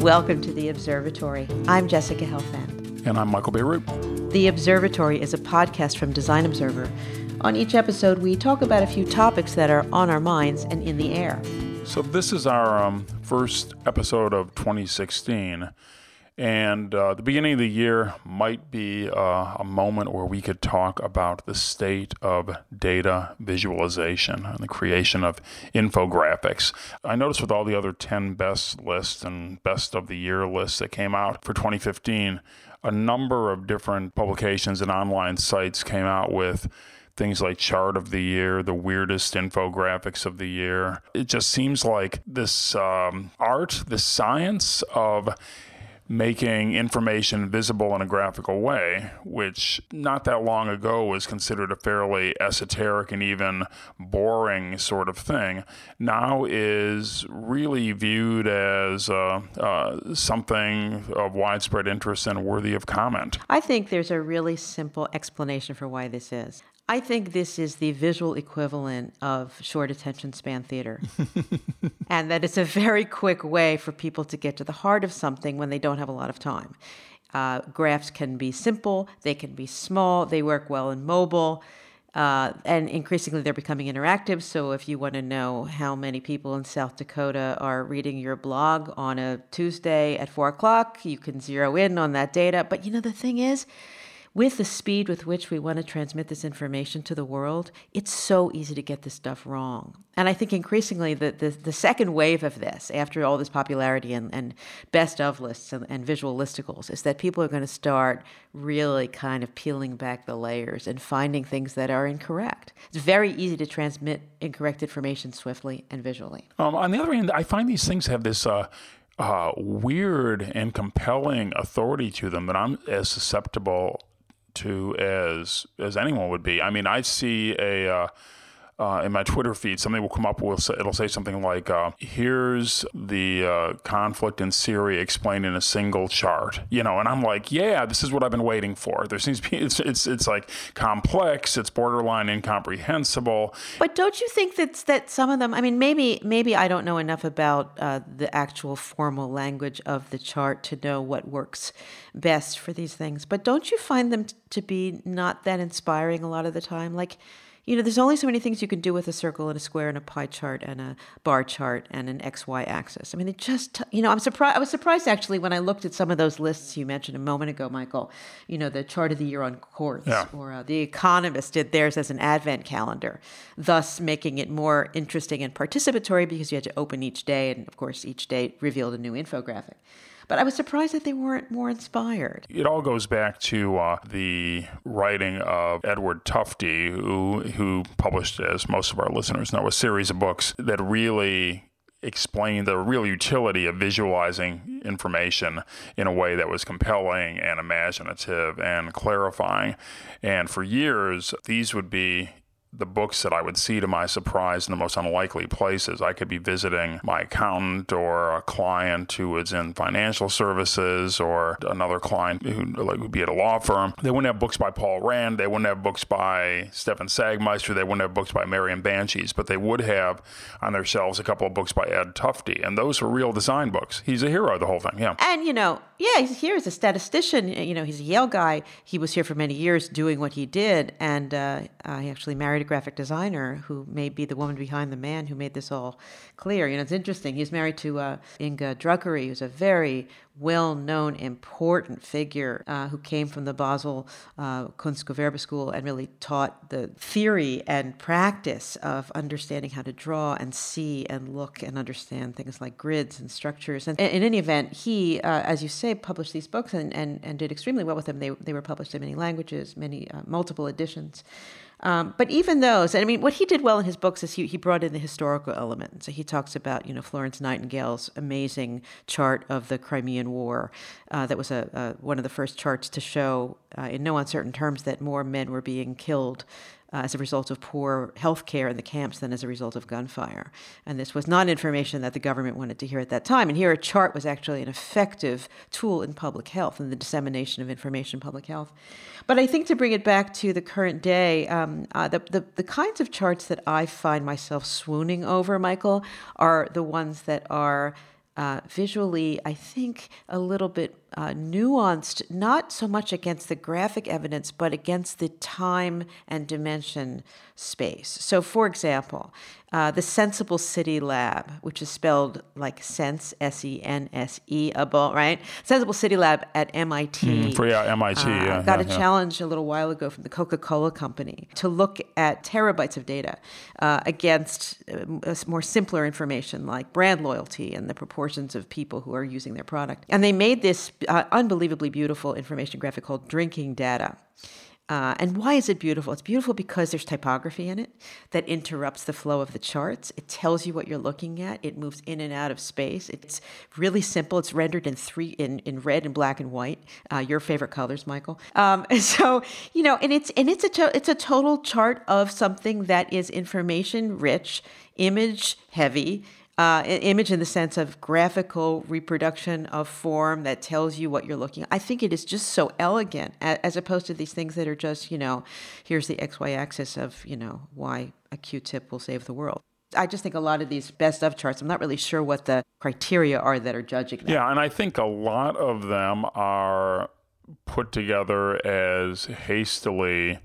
Welcome to The Observatory. I'm Jessica Helfand. And I'm Michael Bierut. The Observatory is a podcast from Design Observer. On each episode, we talk about a few topics that are on our minds and in the air. So, this is our um, first episode of 2016. And uh, the beginning of the year might be uh, a moment where we could talk about the state of data visualization and the creation of infographics. I noticed with all the other 10 best lists and best of the year lists that came out for 2015, a number of different publications and online sites came out with things like chart of the year, the weirdest infographics of the year. It just seems like this um, art, this science of making information visible in a graphical way, which not that long ago was considered a fairly esoteric and even boring sort of thing, now is really viewed as uh, uh, something of widespread interest and worthy of comment. I think there's a really simple explanation for why this is. I think this is the visual equivalent of short attention span theater. and that it's a very quick way for people to get to the heart of something when they don't have a lot of time. Uh, graphs can be simple, they can be small, they work well in mobile. Uh, and increasingly, they're becoming interactive. So, if you want to know how many people in South Dakota are reading your blog on a Tuesday at four o'clock, you can zero in on that data. But you know, the thing is, with the speed with which we want to transmit this information to the world, it's so easy to get this stuff wrong. And I think increasingly the, the, the second wave of this, after all this popularity and, and best of lists and, and visual listicles, is that people are going to start really kind of peeling back the layers and finding things that are incorrect. It's very easy to transmit incorrect information swiftly and visually. Um, on the other hand, I find these things have this. Uh, uh, weird and compelling authority to them that I'm as susceptible to as as anyone would be. I mean, I see a uh, uh, in my Twitter feed, something will come up. Say, it'll say something like, uh, "Here's the uh, conflict in Syria explained in a single chart," you know, and I'm like, "Yeah, this is what I've been waiting for." There seems to be it's it's, it's like complex, it's borderline incomprehensible. But don't you think that that some of them? I mean, maybe maybe I don't know enough about uh, the actual formal language of the chart to know what works best for these things. But don't you find them t- to be not that inspiring a lot of the time? Like you know, there's only so many things you can do with a circle and a square and a pie chart and a bar chart and an XY axis. I mean, it just, you know, I'm surprised. I was surprised actually when I looked at some of those lists you mentioned a moment ago, Michael. You know, the chart of the year on Quartz, yeah. or uh, The Economist did theirs as an advent calendar, thus making it more interesting and participatory because you had to open each day, and of course, each day revealed a new infographic. But I was surprised that they weren't more inspired. It all goes back to uh, the writing of Edward Tufte, who who published, as most of our listeners know, a series of books that really explained the real utility of visualizing information in a way that was compelling and imaginative and clarifying. And for years, these would be the books that I would see to my surprise in the most unlikely places. I could be visiting my accountant or a client who was in financial services or another client who like, would be at a law firm. They wouldn't have books by Paul Rand. They wouldn't have books by Stefan Sagmeister. They wouldn't have books by Marian Bantjes, but they would have on their shelves a couple of books by Ed Tufte. And those were real design books. He's a hero, the whole thing. Yeah. And, you know, yeah, he's here as a statistician. You know, he's a Yale guy. He was here for many years doing what he did. And uh, uh, he actually married a graphic designer who may be the woman behind the man who made this all clear. You know, it's interesting. He's married to uh, Inge Druckrey, who's a very well known, important figure uh, who came from the Basel uh, Kunstgewerbe School and really taught the theory and practice of understanding how to draw and see and look and understand things like grids and structures. And in any event, he, uh, as you say, published these books and, and, and did extremely well with them. They, they were published in many languages, many uh, multiple editions. Um, but even those, I mean, what he did well in his books is he, he brought in the historical element. So he talks about, you know, Florence Nightingale's amazing chart of the Crimean War. Uh, that was a, a, one of the first charts to show, uh, in no uncertain terms, that more men were being killed uh, as a result of poor health care in the camps than as a result of gunfire. And this was not information that the government wanted to hear at that time. And here, a chart was actually an effective tool in public health and the dissemination of information in public health. But I think to bring it back to the current day, um, uh, the, the, the kinds of charts that I find myself swooning over, Michael, are the ones that are uh, visually, I think, a little bit uh, nuanced, not so much against the graphic evidence, but against the time and dimension space. So, for example, uh, the Senseable City Lab, which is spelled like sense, S E N S E, right? Senseable City Lab at MIT. Mm, for yeah, MIT. Uh, yeah, got yeah, a yeah. challenge a little while ago from the Coca Cola Company to look at terabytes of data uh, against uh, more simpler information like brand loyalty and the proportions of people who are using their product. And they made this uh, unbelievably beautiful information graphic called Drinking Data. Uh, and why is it beautiful? It's beautiful because there's typography in it that interrupts the flow of the charts. It tells you what you're looking at. It moves in and out of space. It's really simple. It's rendered in three in, in red and black and white. Uh, your favorite colors, Michael. Um, so you know, and it's and it's a to, it's a total chart of something that is information rich, image heavy uh, image in the sense of graphical reproduction of form that tells you what you're looking. I think it is just so elegant as opposed to these things that are just, you know, here's the XY axis of, you know, why a Q tip will save the world. I just think a lot of these best of charts, I'm not really sure what the criteria are that are judging them. Yeah, and I think a lot of them are put together as hastily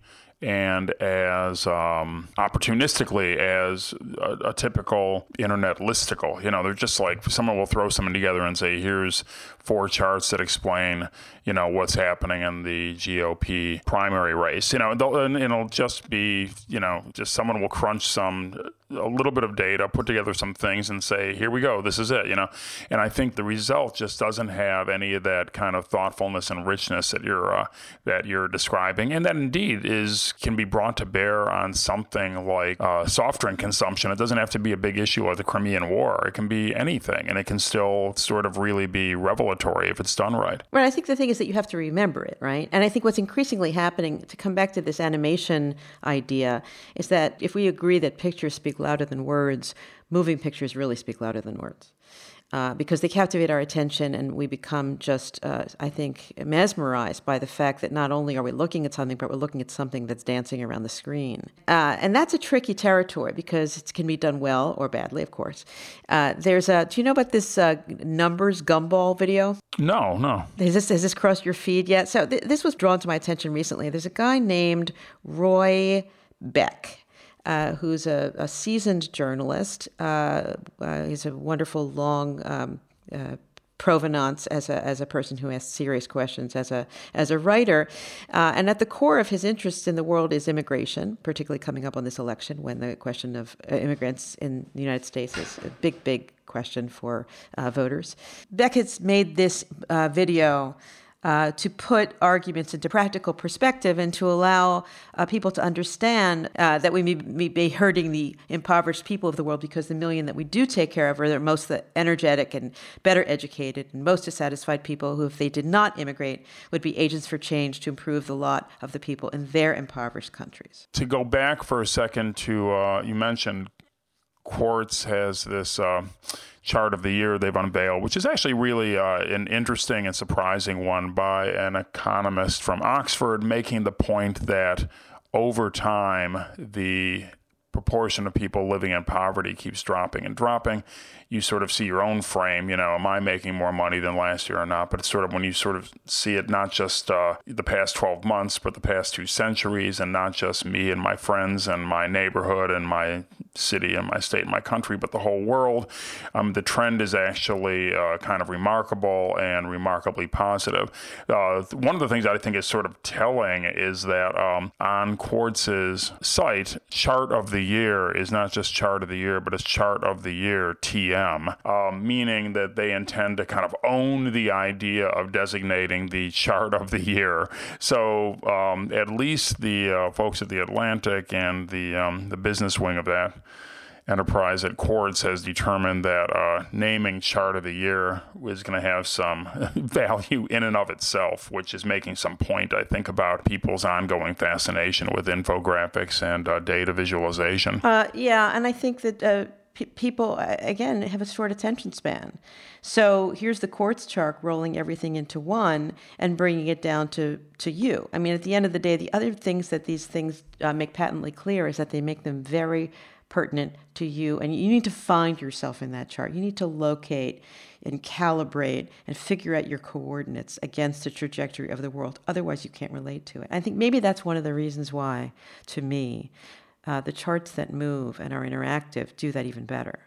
and as um, opportunistically as a, a, typical internet listicle. You know, they're just like someone will throw something together and say, "Here's four charts that explain, you know, what's happening in the GOP primary race." You know, and it'll just be, you know, just someone will crunch some a little bit of data, put together some things, and say, "Here we go. This is it." You know, and I think the result just doesn't have any of that kind of thoughtfulness and richness that you're uh, that you're describing, and that indeed is can be brought to bear on something like uh, soft drink consumption. It doesn't have to be a big issue like the Crimean War. It can be anything, and it can still sort of really be revelatory if it's done right. Right. I think the thing is that you have to remember it, right? And I think what's increasingly happening to come back to this animation idea is that if we agree that pictures speak louder than words, moving pictures really speak louder than words uh, because they captivate our attention and we become just, uh, I think, mesmerized by the fact that not only are we looking at something, but we're looking at something that's dancing around the screen. Uh, and that's a tricky territory because it can be done well or badly, of course. Uh, there's a, do you know about this uh, numbers gumball video? No, no. Has this, has this crossed your feed yet? So th- this was drawn to my attention recently. There's a guy named Roy Beck uh, who's a, a, seasoned journalist. Uh, uh, he's a wonderful long um, uh, provenance as a as a person who asks serious questions as a as a writer, uh, and at the core of his interest in the world is immigration, particularly coming up on this election when the question of uh, immigrants in the United States is a big big question for voters. Beckett's made this video uh, to put arguments into practical perspective and to allow uh, people to understand uh, that we may, may, be hurting the impoverished people of the world because the million that we do take care of are the most energetic and better educated and most dissatisfied people who, if they did not immigrate, would be agents for change to improve the lot of the people in their impoverished countries. To go back for a second to, uh, you mentioned Quartz has this uh, chart of the year they've unveiled, which is actually really uh, an interesting and surprising one by an economist from Oxford, making the point that over time, the proportion of people living in poverty keeps dropping and dropping. You sort of see your own frame, you know, am I making more money than last year or not? But it's sort of when you sort of see it not just uh, the past 12 months, but the past two centuries, and not just me and my friends and my neighborhood and my city and my state and my country, but the whole world. Um, the trend is actually uh, kind of remarkable and remarkably positive. Uh, one of the things that I think is sort of telling is that um, on Quartz's site, chart of the year is not just chart of the year, but it's chart of the year TM, um, meaning that they intend to kind of own the idea of designating the chart of the year. So um, at least the uh, folks at the Atlantic and the um, the business wing of that enterprise at Quartz has determined that uh, naming chart of the year is going to have some value in and of itself, which is making some point, I think, about people's ongoing fascination with infographics and uh, data visualization. Uh, yeah, and I think that. Uh, people again have a short attention span so here's the quartz chart rolling everything into one and bringing it down to to you i mean at the end of the day the other things that these things uh, make patently clear is that they make them very pertinent to you. And you need to find yourself in that chart. You need to locate and calibrate and figure out your coordinates against the trajectory of the world. Otherwise, you can't relate to it. I think maybe that's one of the reasons why, to me, uh, the charts that move and are interactive do that even better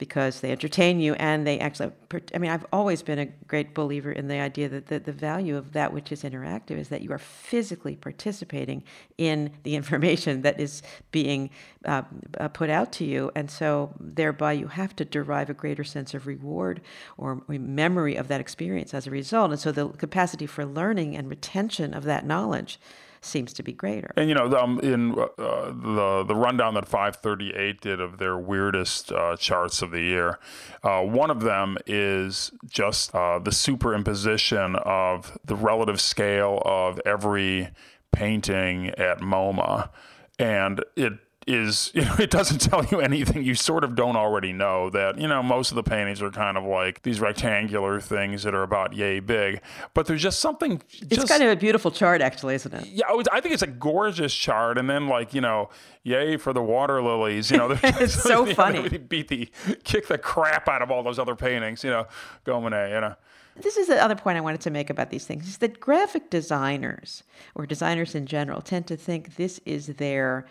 because they entertain you and they actually i mean i've always been a great believer in the idea that the, the value of that which is interactive is that you are physically participating in the information that is being uh, uh, put out to you. And so thereby you have to derive a greater sense of reward or memory of that experience as a result. And so the capacity for learning and retention of that knowledge seems to be greater. And you know, um, in uh, the the rundown that 538 did of their weirdest uh, charts of the year, uh, one of them is just uh, the superimposition of the relative scale of every painting at MoMA, and it is you know it doesn't tell you anything. You sort of don't already know that you know most of the paintings are kind of like these rectangular things that are about yay big but there's just something just, it's kind of a beautiful chart actually isn't it? Yeah i think it's a gorgeous chart and then like you know yay for the water lilies you know it's so funny. know, beat the kick the crap out of all those other paintings you know go Monet, you know. This is the other point I wanted to make about these things is that graphic designers or designers in general tend to think this is their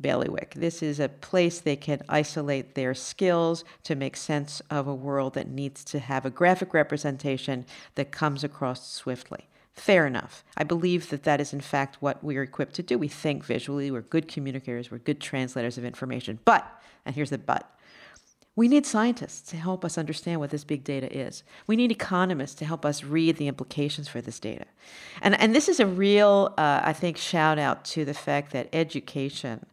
bailiwick. This is a place they can isolate their skills to make sense of a world that needs to have a graphic representation that comes across swiftly. Fair enough. I believe that that is, in fact, what we're equipped to do. We think visually, we're good communicators, we're good translators of information. But, and here's the but, we need scientists to help us understand what this big data is. We need economists to help us read the implications for this data. And, and this is a real, uh, I think, shout out to the fact that education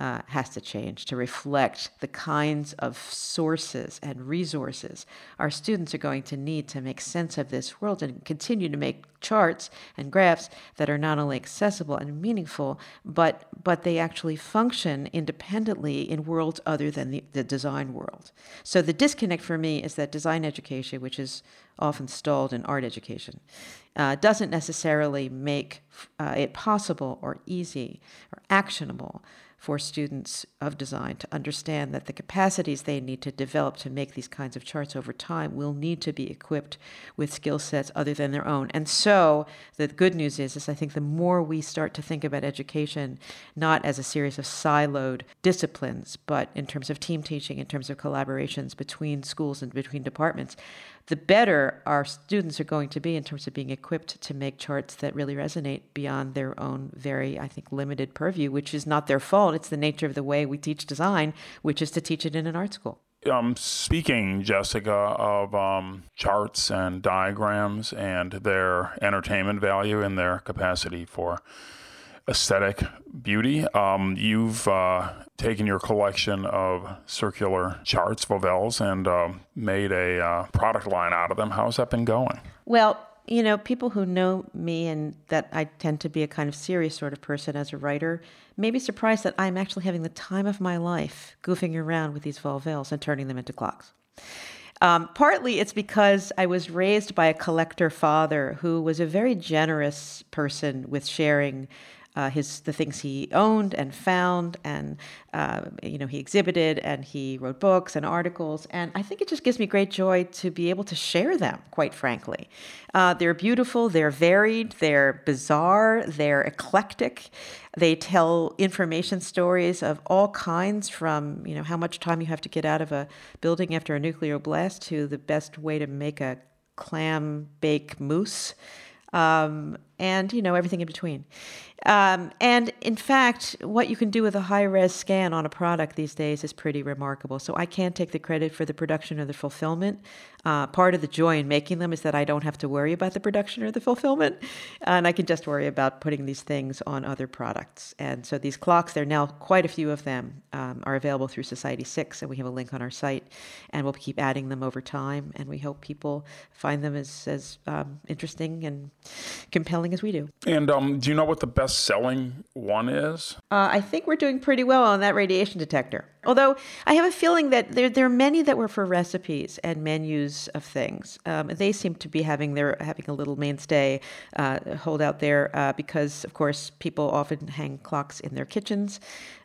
uh, has to change to reflect the kinds of sources and resources our students are going to need to make sense of this world and continue to make charts and graphs that are not only accessible and meaningful, but but they actually function independently in worlds other than the, the design world. So the disconnect for me is that design education, which is often stalled in art education, uh, doesn't necessarily make uh, it possible or easy or actionable for students of design to understand that the capacities they need to develop to make these kinds of charts over time will need to be equipped with skill sets other than their own. And so the good news is, is I think the more we start to think about education not as a series of siloed disciplines, but in terms of team teaching, in terms of collaborations between schools and between departments, the better our students are going to be in terms of being equipped to make charts that really resonate beyond their own very, I think, limited purview, which is not their fault. It's the nature of the way we teach design, which is to teach it in an art school. Um, speaking, Jessica, of um, charts and diagrams and their entertainment value and their capacity for aesthetic beauty. Um, you've uh, taken your collection of circular charts, Volvels, and uh, made a uh, product line out of them. How's that been going? Well, you know, people who know me and that I tend to be a kind of serious sort of person as a writer may be surprised that I'm actually having the time of my life goofing around with these Volvels and turning them into clocks. Um, partly it's because I was raised by a collector father who was a very generous person with sharing uh, his the things he owned and found, and uh, you know he exhibited and he wrote books and articles, and I think it just gives me great joy to be able to share them. Quite frankly, uh, they're beautiful, they're varied, they're bizarre, they're eclectic. They tell information stories of all kinds, from you know how much time you have to get out of a building after a nuclear blast to the best way to make a clam bake mousse um, and you know everything in between. Um, and in fact, what you can do with a high res scan on a product these days is pretty remarkable. So I can't take the credit for the production or the fulfillment. Uh, part of the joy in making them is that I don't have to worry about the production or the fulfillment, and I can just worry about putting these things on other products. And so these clocks, there are now quite a few of them, um, are available through Society 6, and we have a link on our site, and we'll keep adding them over time. And we hope people find them as, as um, interesting and compelling as we do. And um, do you know what the best selling one is? Uh, I think we're doing pretty well on that radiation detector. Although I have a feeling that there, there are many that were for recipes and menus of things. Um, they seem to be having their having a little mainstay uh, hold out there uh, because, of course, people often hang clocks in their kitchens.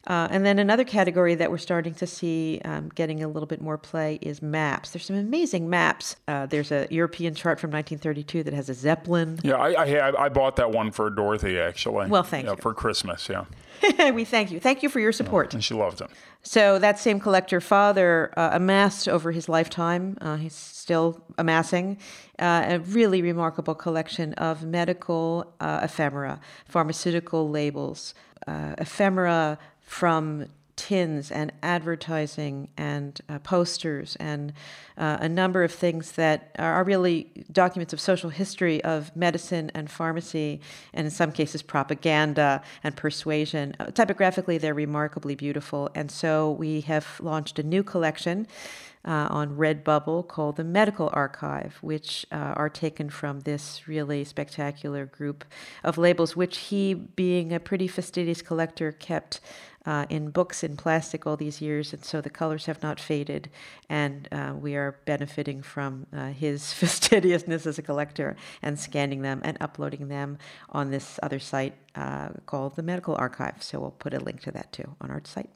Uh, and then another category that we're starting to see um, getting a little bit more play is maps. There's some amazing maps. Uh, there's a European chart from 1932 that has a zeppelin. Yeah, I, I, I bought that one for Dorothy actually. Well, thank yeah, you. for Christmas. Yeah. we thank you. Thank you for your support. And she loved him. So that same collector father uh, amassed over his lifetime. Uh, he's still amassing uh, a really remarkable collection of medical uh, ephemera, pharmaceutical labels, uh, ephemera from tins and advertising and uh, posters and uh, a number of things that are really documents of social history of medicine and pharmacy, and in some cases, propaganda and persuasion. Uh, typographically, they're remarkably beautiful. And so we have launched a new collection. Uh, on Redbubble called the Medical Archive, which uh, are taken from this really spectacular group of labels, which he, being a pretty fastidious collector, kept uh, in books in plastic all these years, and so the colors have not faded, and uh, we are benefiting from uh, his fastidiousness as a collector and scanning them and uploading them on this other site uh, called the Medical Archive. So we'll put a link to that too on our site.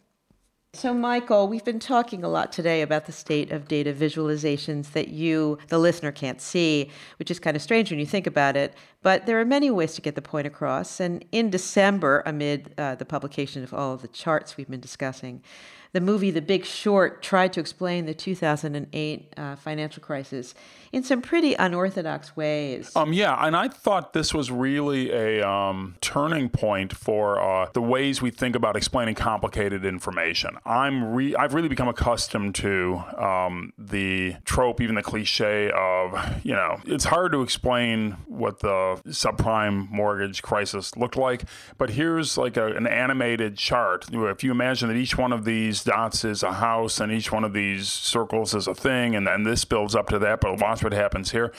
So, Michael, we've been talking a lot today about the state of data visualizations that you, the listener, can't see, which is kind of strange when you think about it. But there are many ways to get the point across. And in December, amid uh, the publication of all of the charts we've been discussing, the movie The Big Short tried to explain the 2008 uh, financial crisis in some pretty unorthodox ways. Um, yeah, and I thought this was really a um, turning point for uh, the ways we think about explaining complicated information. I'm re- I've really become accustomed to um, the trope, even the cliche of you know it's hard to explain what the subprime mortgage crisis looked like, but here's like a, an animated chart. If you imagine that each one of these dots is a house and each one of these circles is a thing, and then this builds up to that, but watch what happens here.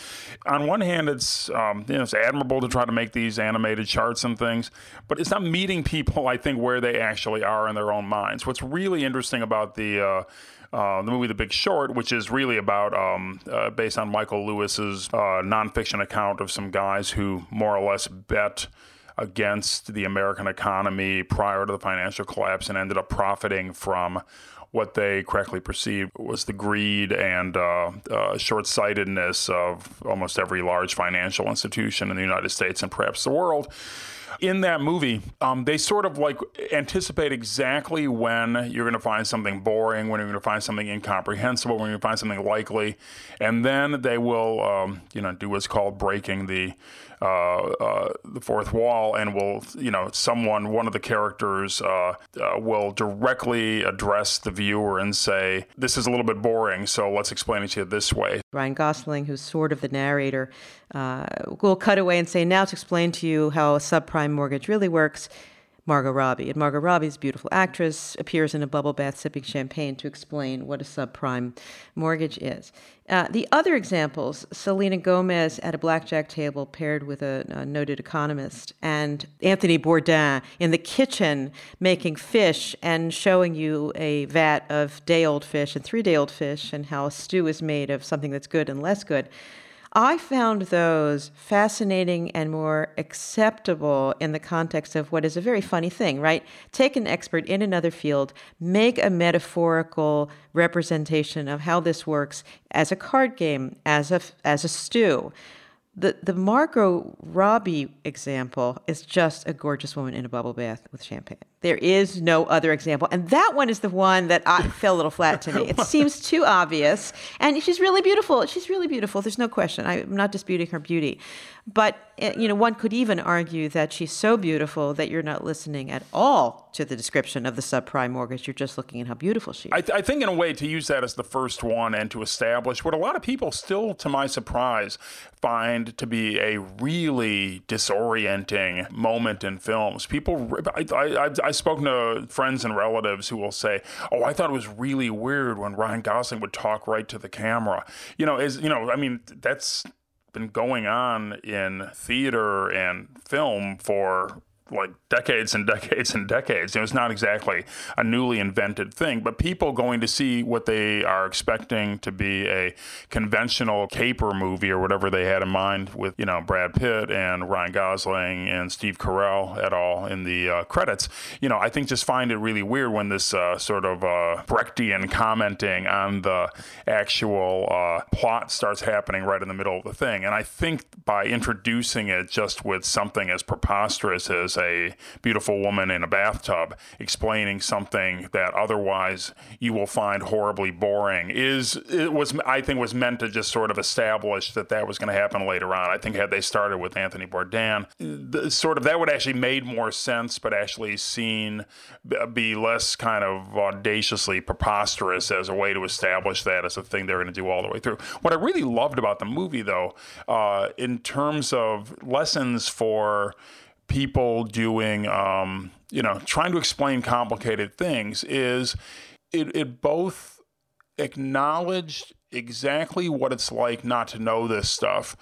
On one hand, it's um, you know it's admirable to try to make these animated charts and things, but it's not meeting people. I think where they actually are in their own minds. What's really interesting about the uh, uh, the movie The Big Short, which is really about um, uh, based on Michael Lewis's uh, nonfiction account of some guys who more or less bet against the American economy prior to the financial collapse and ended up profiting from what they correctly perceived was the greed and uh, uh, short sightedness of almost every large financial institution in the United States and perhaps the world in that movie, um, they sort of like anticipate exactly when you're going to find something boring, when you're going to find something incomprehensible, when you're going to find something likely, and then they will, um, you know, do what's called breaking the uh, uh, the fourth wall, and will, you know, someone, one of the characters, uh, uh, will directly address the viewer and say, "This is a little bit boring, so let's explain it to you this way." Ryan Gosling, who's sort of the narrator, uh, will cut away and say, "Now to explain to you how a subprime mortgage really works." Margot Robbie. And Margot Robbie's beautiful actress appears in a bubble bath sipping champagne to explain what a subprime mortgage is. Uh, the other examples Selena Gomez at a blackjack table paired with a, a, noted economist, and Anthony Bourdain in the kitchen making fish and showing you a vat of day old fish and three day old fish, and how a stew is made of something that's good and less good. I found those fascinating and more acceptable in the context of what is a very funny thing, right? Take an expert in another field, make a metaphorical representation of how this works as a card game, as a, as a stew. The, the Margot Robbie example is just a gorgeous woman in a bubble bath with champagne. There is no other example. And that one is the one that I fell a little flat to me. It seems too obvious. And she's really beautiful. She's really beautiful. There's no question. I'm not disputing her beauty. But, eh, you know, one could even argue that she's so beautiful that you're not listening at all to the description of the subprime mortgage. You're just looking at how beautiful she is. I, th- I think, in a way, to use that as the first one and to establish what a lot of people still, to my surprise, find to be a really disorienting moment in films. People, I, I, I I've spoken to friends and relatives who will say, "Oh, I thought it was really weird when Ryan Gosling would talk right to the camera." You know, is you know, I mean, that's been going on in theater and film for like decades and decades and decades. It was not exactly a newly invented thing, but people going to see what they are expecting to be a conventional caper movie or whatever they had in mind with, you know, Brad Pitt and Ryan Gosling and Steve Carell at all in the uh, credits. You know, I think just find it really weird when this uh, sort of uh, Brechtian commenting on the actual uh, plot starts happening right in the middle of the thing. And I think by introducing it just with something as preposterous as a beautiful woman in a bathtub explaining something that otherwise you will find horribly boring is it was I think was meant to just sort of establish that that was going to happen later on. I think had they started with Anthony Bourdain, the, sort of that would actually made more sense, but actually seen be less kind of audaciously preposterous as a way to establish that as a thing they're going to do all the way through. What I really loved about the movie, though, uh, in terms of lessons for people doing, um, you know, trying to explain complicated things is it, it both acknowledged exactly what it's like not to know this stuff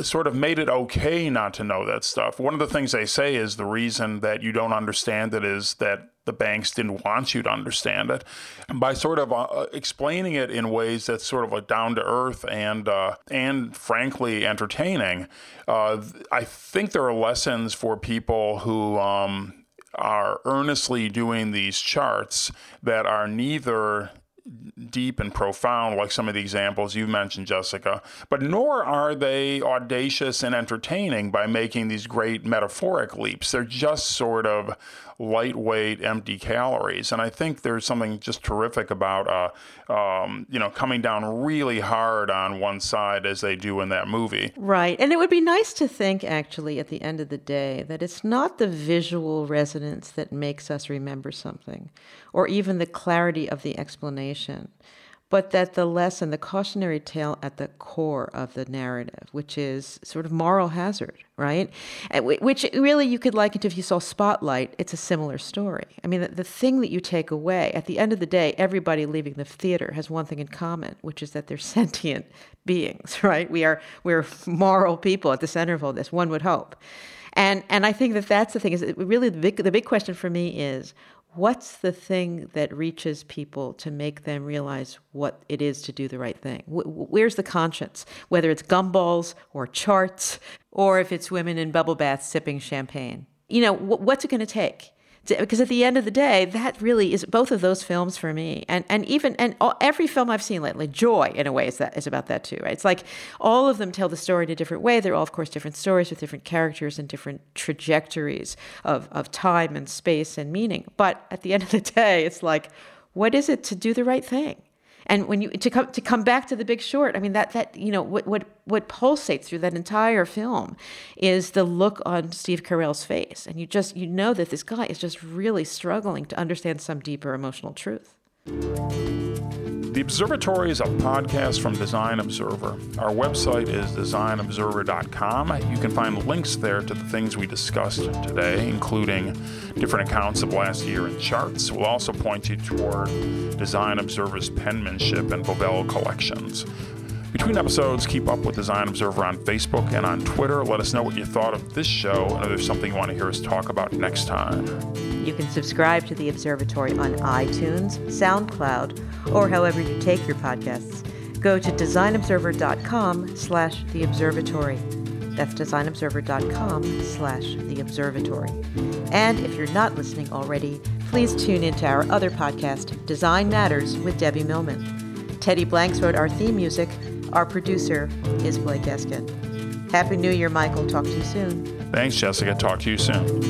sort of made it okay not to know that stuff. One of the things they say is the reason that you don't understand it is that the banks didn't want you to understand it. And by sort of uh, uh explaining it in ways that's sort of like down to earth and uh, and frankly entertaining, uh, I think there are lessons for people who. Um, are earnestly doing these charts that are neither deep and profound like some of the examples you mentioned, Jessica, but nor are they audacious and entertaining by making these great metaphoric leaps. They're just sort of lightweight, empty calories. And I think there's something just terrific about, uh, um, you know, coming down really hard on one side as they do in that movie. Right. And it would be nice to think, actually, at the end of the day, that it's not the visual resonance that makes us remember something or even the clarity of the explanation but that the lesson, the cautionary tale at the core of the narrative, which is sort of moral hazard, right? Which really you could liken to if you saw Spotlight, it's a similar story. I mean, the, the thing that you take away, at the end of the day, everybody leaving the theater has one thing in common, which is that they're sentient beings, right? We are, we're moral people at the center of all this, one would hope. And, and I think that that's the thing is really the big, the big question for me is what's the thing that reaches people to make them realize what it is to do the right thing? Where's the conscience? Whether it's gumballs or charts, or if it's women in bubble baths sipping champagne. You know, what's it going to take? Because at the end of the day, that really is both of those films for me, and and even and all, every film I've seen lately, Joy in a way is that is about that too, right? It's like all of them tell the story in a different way. They're all, of course, different stories with different characters and different trajectories of of time and space and meaning. But at the end of the day, it's like, what is it to do the right thing? And when you to come to come back to the Big Short, I mean that that you know what what what pulsates through that entire film is the look on Steve Carell's face, and you just you know that this guy is just really struggling to understand some deeper emotional truth. The Observatory is a podcast from Design Observer. Our website is designobserver.com. You can find links there to the things we discussed today, including different accounts of last year in charts. We'll also point you toward Design Observer's penmanship and Volvel collections. Between episodes, keep up with Design Observer on Facebook and on Twitter. Let us know what you thought of this show and if there's something you want to hear us talk about next time. You can subscribe to the Observatory on iTunes, SoundCloud, or however you take your podcasts. Go to designobserver.com slash the observatory. That's designobserver.com slash the observatory. And if you're not listening already, please tune into our other podcast, Design Matters with Debbie Millman. Teddy Blanks wrote our theme music. Our producer is Blake Eskin. Happy New Year, Michael. Talk to you soon. Thanks, Jessica. Talk to you soon.